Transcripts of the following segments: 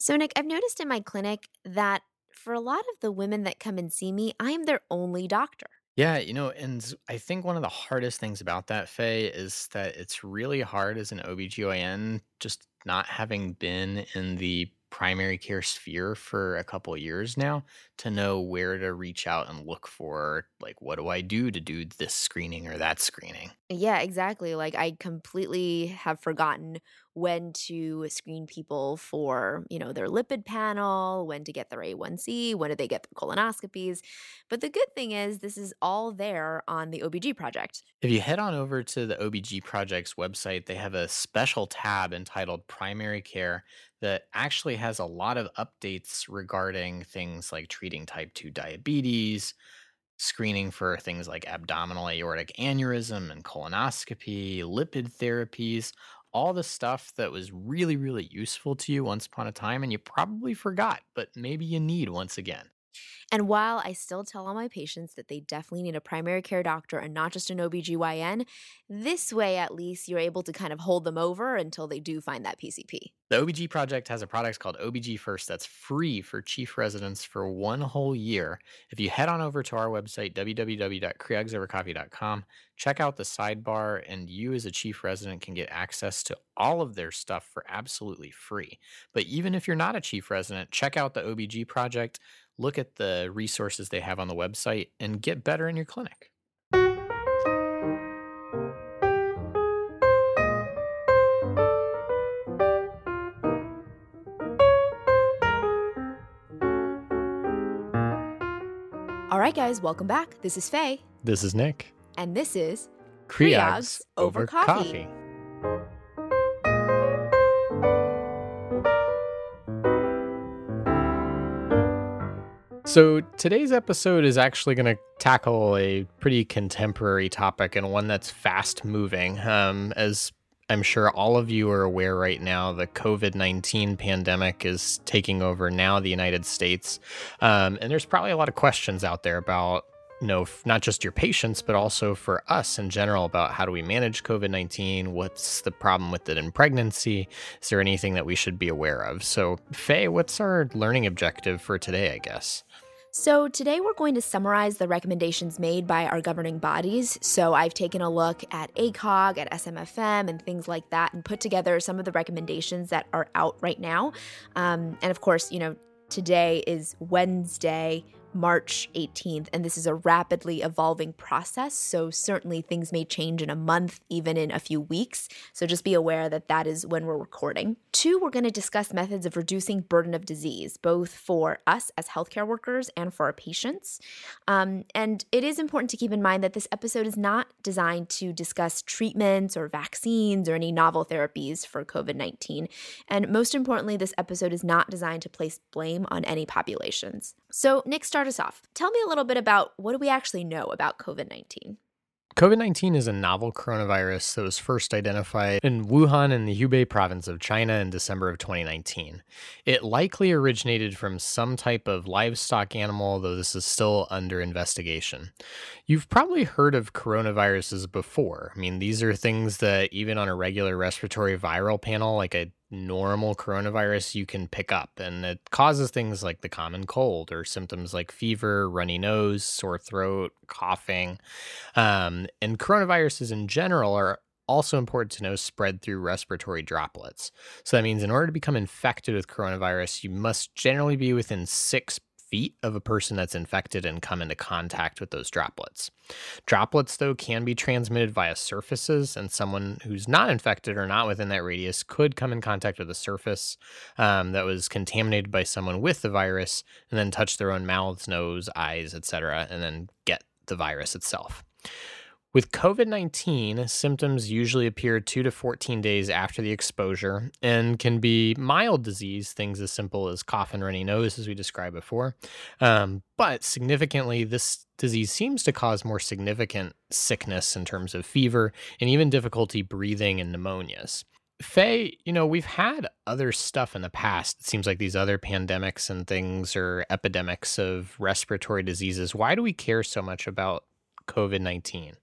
So, Nick, I've noticed in my clinic that for a lot of the women that come and see me, I am their only doctor. Yeah, you know, and I think one of the hardest things about that, Faye, is that it's really hard as an OBGYN just not having been in the primary care sphere for a couple years now to know where to reach out and look for, like, what do I do to do this screening or that screening? Yeah, exactly. Like, I completely have forgotten when to screen people for, you know, their lipid panel, when to get their A1C, when do they get their colonoscopies. But the good thing is, this is all there on the OBG project. If you head on over to the OBG Project's website, they have a special tab entitled Primary Care that actually has a lot of updates regarding things like treating type 2 diabetes, screening for things like abdominal aortic aneurysm and colonoscopy, lipid therapies, all the stuff that was really, really useful to you once upon a time and you probably forgot, but maybe you need once again. And while I still tell all my patients that they definitely need a primary care doctor and not just an OBGYN, this way at least you're able to kind of hold them over until they do find that PCP. The OBG project has a product called OBG First that's free for chief residents for one whole year. If you head on over to our website, www.creogsovercoffee.com, check out the sidebar, and you as a chief resident can get access to all of their stuff for absolutely free. But even if you're not a chief resident, check out the OBG project, look at the resources they have on the website, and get better in your clinic. All right, guys, welcome back. This is Faye, This is Nick. and this is Creogs over coffee. So, today's episode is actually going to tackle a pretty contemporary topic and one that's fast moving. Um, as I'm sure all of you are aware right now, the COVID 19 pandemic is taking over now the United States. Um, and there's probably a lot of questions out there about you know, not just your patients, but also for us in general about how do we manage COVID 19? What's the problem with it in pregnancy? Is there anything that we should be aware of? So, Faye, what's our learning objective for today, I guess? So, today we're going to summarize the recommendations made by our governing bodies. So, I've taken a look at ACOG, at SMFM, and things like that, and put together some of the recommendations that are out right now. Um, and of course, you know, today is Wednesday. March 18th, and this is a rapidly evolving process. So, certainly things may change in a month, even in a few weeks. So, just be aware that that is when we're recording. Two, we're going to discuss methods of reducing burden of disease, both for us as healthcare workers and for our patients. Um, and it is important to keep in mind that this episode is not designed to discuss treatments or vaccines or any novel therapies for COVID 19. And most importantly, this episode is not designed to place blame on any populations. So, Nick, start us off. Tell me a little bit about what do we actually know about COVID 19? COVID 19 is a novel coronavirus that was first identified in Wuhan in the Hubei province of China in December of 2019. It likely originated from some type of livestock animal, though this is still under investigation. You've probably heard of coronaviruses before. I mean, these are things that even on a regular respiratory viral panel, like a normal coronavirus, you can pick up, and it causes things like the common cold or symptoms like fever, runny nose, sore throat, coughing. Um, and coronaviruses in general are also important to know spread through respiratory droplets. So that means in order to become infected with coronavirus, you must generally be within six feet of a person that's infected and come into contact with those droplets. Droplets, though, can be transmitted via surfaces, and someone who's not infected or not within that radius could come in contact with a surface um, that was contaminated by someone with the virus and then touch their own mouths, nose, eyes, etc., and then get the virus itself. With COVID 19, symptoms usually appear 2 to 14 days after the exposure and can be mild disease, things as simple as cough and runny nose, as we described before. Um, but significantly, this disease seems to cause more significant sickness in terms of fever and even difficulty breathing and pneumonias. Faye, you know, we've had other stuff in the past. It seems like these other pandemics and things or epidemics of respiratory diseases. Why do we care so much about COVID 19?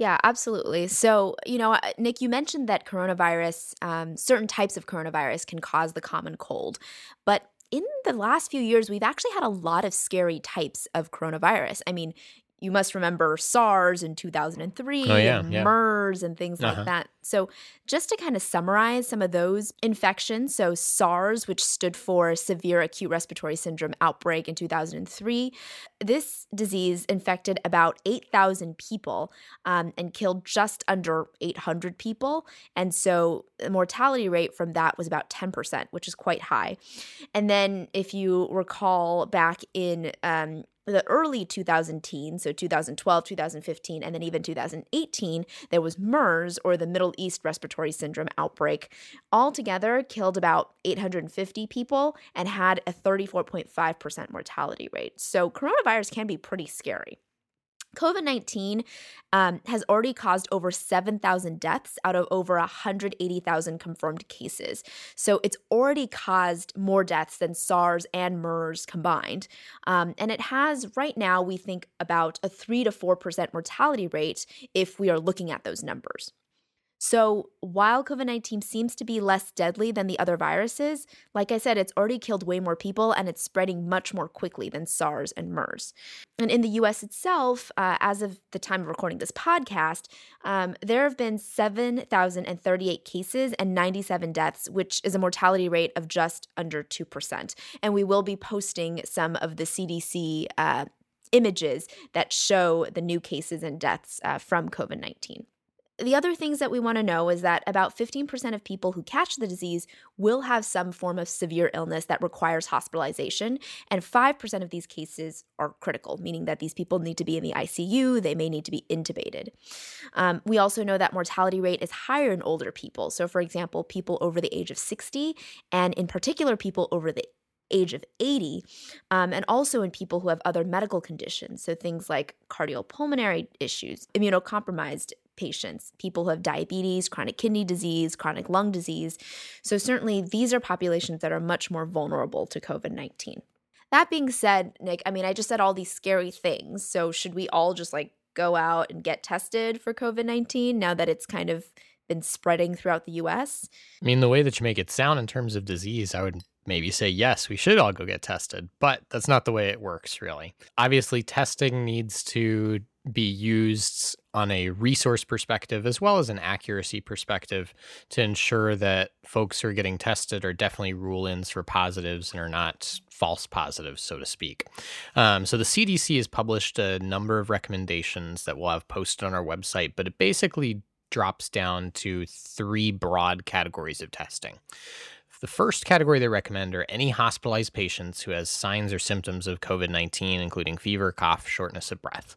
Yeah, absolutely. So, you know, Nick, you mentioned that coronavirus, um, certain types of coronavirus can cause the common cold. But in the last few years, we've actually had a lot of scary types of coronavirus. I mean, you must remember SARS in 2003 oh, yeah, and yeah. MERS and things uh-huh. like that. So, just to kind of summarize some of those infections so, SARS, which stood for Severe Acute Respiratory Syndrome Outbreak in 2003, this disease infected about 8,000 people um, and killed just under 800 people. And so, the mortality rate from that was about 10%, which is quite high. And then, if you recall back in um, the early 2000 teens, so 2012, 2015, and then even 2018, there was MERS or the Middle East Respiratory Syndrome outbreak. Altogether, killed about 850 people and had a 34.5% mortality rate. So coronavirus can be pretty scary. COVID 19 um, has already caused over 7,000 deaths out of over 180,000 confirmed cases. So it's already caused more deaths than SARS and MERS combined. Um, and it has, right now, we think about a 3 to 4% mortality rate if we are looking at those numbers. So, while COVID 19 seems to be less deadly than the other viruses, like I said, it's already killed way more people and it's spreading much more quickly than SARS and MERS. And in the US itself, uh, as of the time of recording this podcast, um, there have been 7,038 cases and 97 deaths, which is a mortality rate of just under 2%. And we will be posting some of the CDC. Uh, images that show the new cases and deaths uh, from COVID 19. The other things that we want to know is that about 15% of people who catch the disease will have some form of severe illness that requires hospitalization, and 5% of these cases are critical, meaning that these people need to be in the ICU, they may need to be intubated. Um, we also know that mortality rate is higher in older people. So, for example, people over the age of 60, and in particular, people over the age of 80, um, and also in people who have other medical conditions. So things like cardiopulmonary issues, immunocompromised patients, people who have diabetes, chronic kidney disease, chronic lung disease. So, certainly, these are populations that are much more vulnerable to COVID 19. That being said, Nick, I mean, I just said all these scary things. So, should we all just like go out and get tested for COVID 19 now that it's kind of been spreading throughout the US? I mean, the way that you make it sound in terms of disease, I would maybe say, yes, we should all go get tested, but that's not the way it works, really. Obviously, testing needs to be used on a resource perspective as well as an accuracy perspective to ensure that folks who are getting tested are definitely rule ins for positives and are not false positives, so to speak. Um, so the CDC has published a number of recommendations that we'll have posted on our website, but it basically drops down to three broad categories of testing. The first category they recommend are any hospitalized patients who has signs or symptoms of COVID-19 including fever, cough, shortness of breath.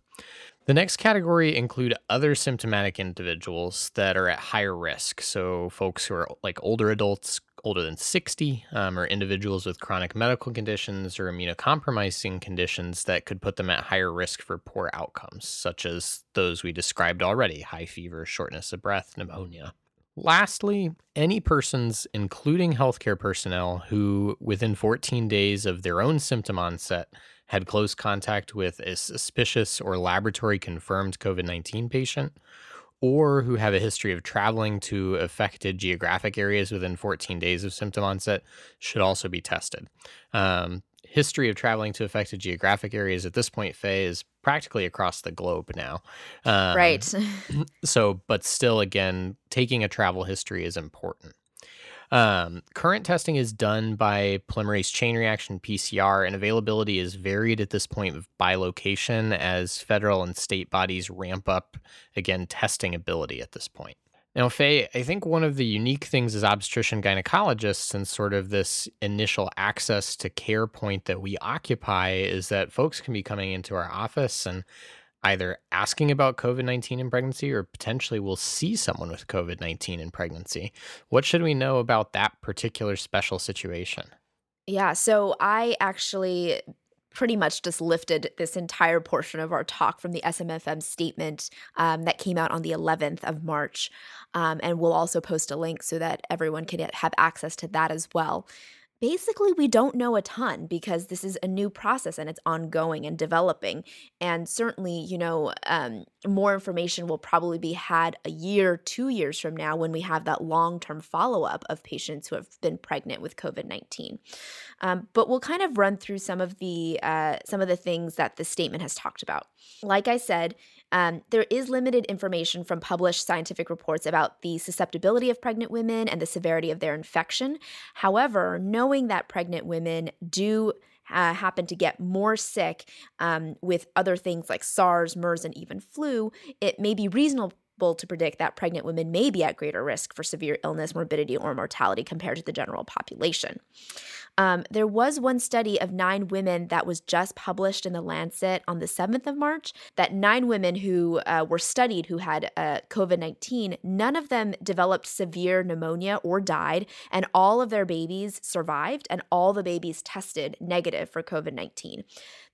The next category include other symptomatic individuals that are at higher risk. So, folks who are like older adults, older than 60, um, or individuals with chronic medical conditions or immunocompromising conditions that could put them at higher risk for poor outcomes, such as those we described already high fever, shortness of breath, pneumonia. Lastly, any persons, including healthcare personnel, who within 14 days of their own symptom onset had close contact with a suspicious or laboratory confirmed COVID 19 patient, or who have a history of traveling to affected geographic areas within 14 days of symptom onset should also be tested. Um, history of traveling to affected geographic areas at this point, Faye, is practically across the globe now. Um, right. so, but still, again, taking a travel history is important. Um, current testing is done by polymerase chain reaction PCR, and availability is varied at this point by location as federal and state bodies ramp up, again, testing ability at this point. Now, Faye, I think one of the unique things as obstetrician gynecologists and sort of this initial access to care point that we occupy is that folks can be coming into our office and either asking about COVID 19 in pregnancy or potentially will see someone with COVID 19 in pregnancy. What should we know about that particular special situation? Yeah, so I actually pretty much just lifted this entire portion of our talk from the SMFM statement um, that came out on the 11th of March. Um, and we'll also post a link so that everyone can have access to that as well. Basically we don't know a ton because this is a new process and it's ongoing and developing. And certainly you know um, more information will probably be had a year two years from now when we have that long-term follow-up of patients who have been pregnant with covid-19 um, but we'll kind of run through some of the uh, some of the things that the statement has talked about. Like i said um, there is limited information from published scientific reports about the susceptibility of pregnant women and the severity of their infection. However, knowing that pregnant women do uh, happen to get more sick um, with other things like SARS, MERS, and even flu, it may be reasonable to predict that pregnant women may be at greater risk for severe illness, morbidity, or mortality compared to the general population. Um, there was one study of nine women that was just published in the Lancet on the 7th of March. That nine women who uh, were studied who had uh, COVID 19, none of them developed severe pneumonia or died, and all of their babies survived, and all the babies tested negative for COVID 19.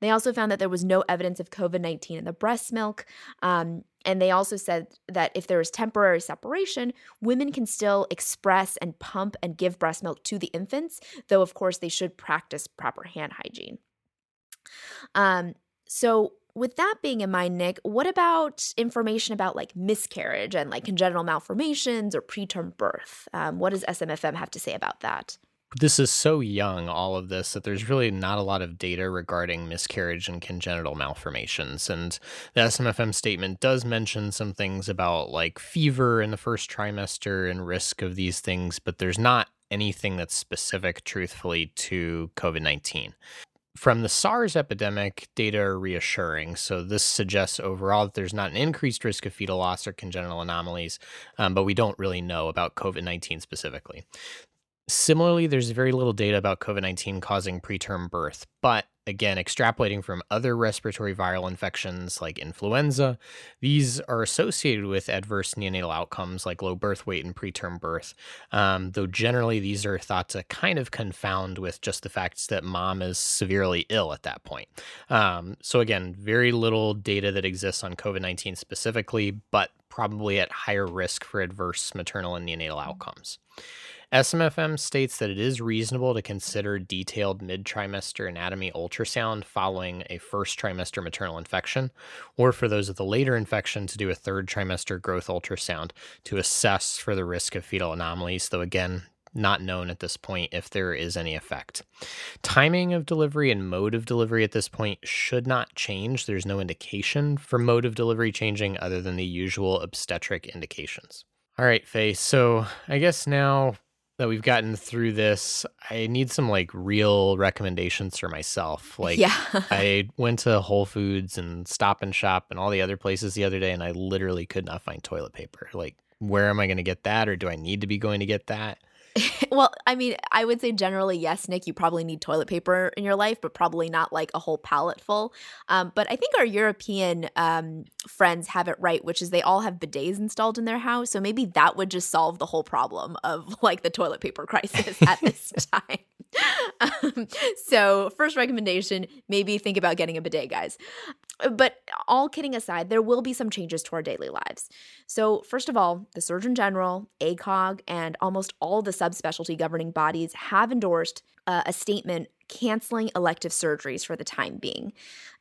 They also found that there was no evidence of COVID 19 in the breast milk. Um, and they also said that if there is temporary separation, women can still express and pump and give breast milk to the infants, though, of course, they should practice proper hand hygiene. Um, so, with that being in mind, Nick, what about information about like miscarriage and like congenital malformations or preterm birth? Um, what does SMFM have to say about that? This is so young, all of this, that there's really not a lot of data regarding miscarriage and congenital malformations. And the SMFM statement does mention some things about like fever in the first trimester and risk of these things, but there's not anything that's specific, truthfully, to COVID 19. From the SARS epidemic, data are reassuring. So, this suggests overall that there's not an increased risk of fetal loss or congenital anomalies, um, but we don't really know about COVID 19 specifically. Similarly, there's very little data about COVID 19 causing preterm birth, but again, extrapolating from other respiratory viral infections like influenza, these are associated with adverse neonatal outcomes like low birth weight and preterm birth. Um, though generally, these are thought to kind of confound with just the fact that mom is severely ill at that point. Um, so, again, very little data that exists on COVID 19 specifically, but probably at higher risk for adverse maternal and neonatal outcomes. SMFM states that it is reasonable to consider detailed mid trimester anatomy ultrasound following a first trimester maternal infection, or for those with a later infection to do a third trimester growth ultrasound to assess for the risk of fetal anomalies, though again, not known at this point if there is any effect. Timing of delivery and mode of delivery at this point should not change. There's no indication for mode of delivery changing other than the usual obstetric indications. All right, Faye. So I guess now that we've gotten through this, I need some like real recommendations for myself. Like, yeah. I went to Whole Foods and Stop and Shop and all the other places the other day, and I literally could not find toilet paper. Like, where am I going to get that, or do I need to be going to get that? well, I mean, I would say generally, yes, Nick, you probably need toilet paper in your life, but probably not like a whole pallet full. Um, but I think our European um, friends have it right, which is they all have bidets installed in their house. So maybe that would just solve the whole problem of like the toilet paper crisis at this time. um, so, first recommendation maybe think about getting a bidet, guys. But all kidding aside, there will be some changes to our daily lives. So, first of all, the Surgeon General, ACOG, and almost all the subspecialty governing bodies have endorsed uh, a statement canceling elective surgeries for the time being.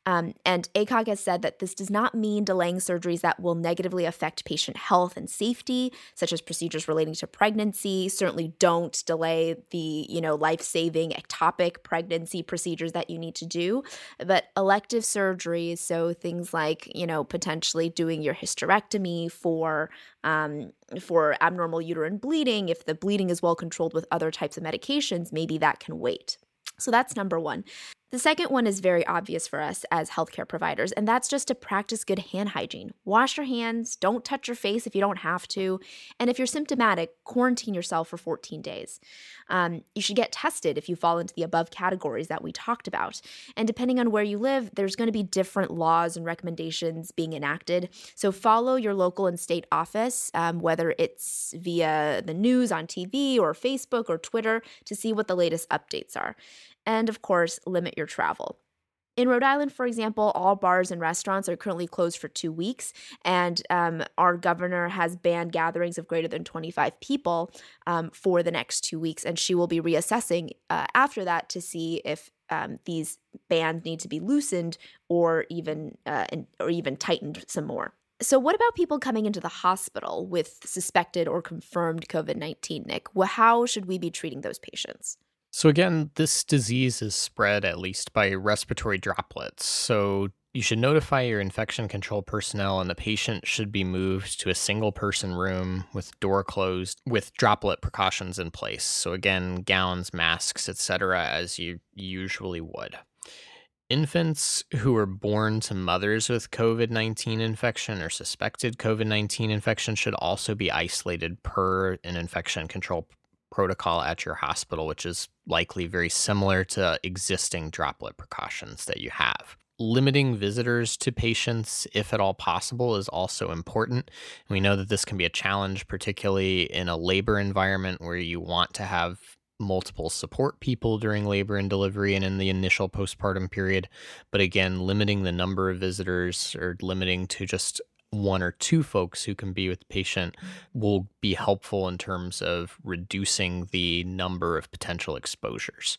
Um, and ACOG has said that this does not mean delaying surgeries that will negatively affect patient health and safety, such as procedures relating to pregnancy. Certainly don't delay the, you know, life-saving ectopic pregnancy procedures that you need to do. But elective surgeries, so things like, you know, potentially doing your hysterectomy for um, for abnormal uterine bleeding, if the bleeding is well controlled with other types of medications, maybe that can wait. So that's number one. The second one is very obvious for us as healthcare providers, and that's just to practice good hand hygiene. Wash your hands, don't touch your face if you don't have to, and if you're symptomatic, quarantine yourself for 14 days. Um, you should get tested if you fall into the above categories that we talked about. And depending on where you live, there's going to be different laws and recommendations being enacted. So follow your local and state office, um, whether it's via the news on TV or Facebook or Twitter, to see what the latest updates are and of course, limit your travel. In Rhode Island, for example, all bars and restaurants are currently closed for two weeks, and um, our governor has banned gatherings of greater than 25 people um, for the next two weeks, and she will be reassessing uh, after that to see if um, these bans need to be loosened or even uh, or even tightened some more. So, what about people coming into the hospital with suspected or confirmed COVID 19, Nick? Well, how should we be treating those patients? So, again, this disease is spread at least by respiratory droplets. So, you should notify your infection control personnel, and the patient should be moved to a single person room with door closed with droplet precautions in place. So, again, gowns, masks, etc., as you usually would. Infants who are born to mothers with COVID 19 infection or suspected COVID 19 infection should also be isolated per an infection control protocol at your hospital, which is likely very similar to existing droplet precautions that you have. Limiting visitors to patients, if at all possible, is also important. We know that this can be a challenge, particularly in a labor environment where you want to have multiple support people during labor and delivery and in the initial postpartum period. But again, limiting the number of visitors or limiting to just one or two folks who can be with the patient will be helpful in terms of reducing the number of potential exposures.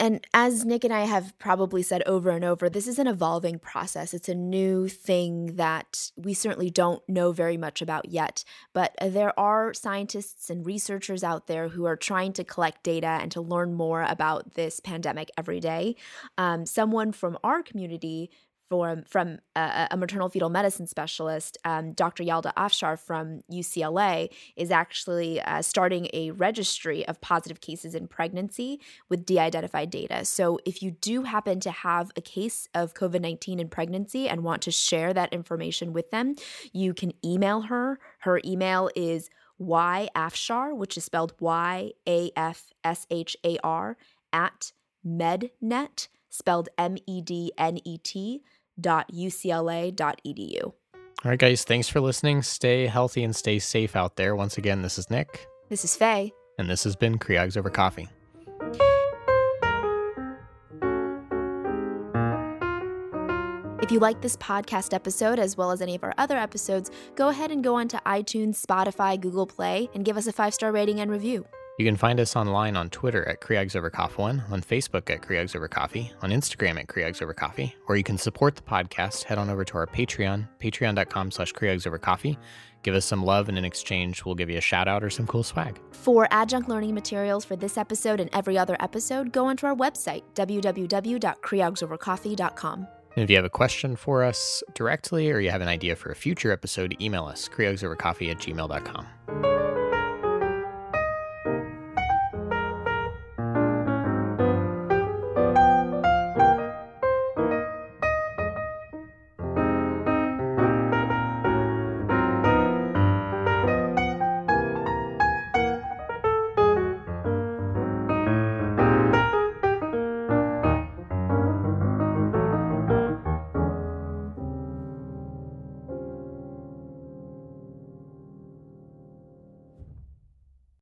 And as Nick and I have probably said over and over, this is an evolving process. It's a new thing that we certainly don't know very much about yet. But there are scientists and researchers out there who are trying to collect data and to learn more about this pandemic every day. Um, someone from our community from from a, a, maternal fetal medicine specialist, um, Dr. Yalda Afshar from UCLA, is actually uh, starting a registry of positive cases in pregnancy with de-identified data. So if you do happen to have a case of COVID nineteen in pregnancy and want to share that information with them, you can email her. Her email is yafshar, which is spelled Y A F S H A R at mednet, spelled M E D N E T www.ucla.edu. All right, guys, thanks for listening. Stay healthy and stay safe out there. Once again, this is Nick. This is Faye. And this has been Creogs Over Coffee. If you like this podcast episode as well as any of our other episodes, go ahead and go onto iTunes, Spotify, Google Play, and give us a five star rating and review. You can find us online on Twitter at Creogs Over Coffee One, on Facebook at Creogs Over Coffee, on Instagram at Creogs Over Coffee, or you can support the podcast. Head on over to our Patreon, patreon.com slash Creogs Over Coffee. Give us some love, and in exchange, we'll give you a shout out or some cool swag. For adjunct learning materials for this episode and every other episode, go onto our website, www.creogsovercoffee.com. And if you have a question for us directly or you have an idea for a future episode, email us, creogsovercoffee at gmail.com.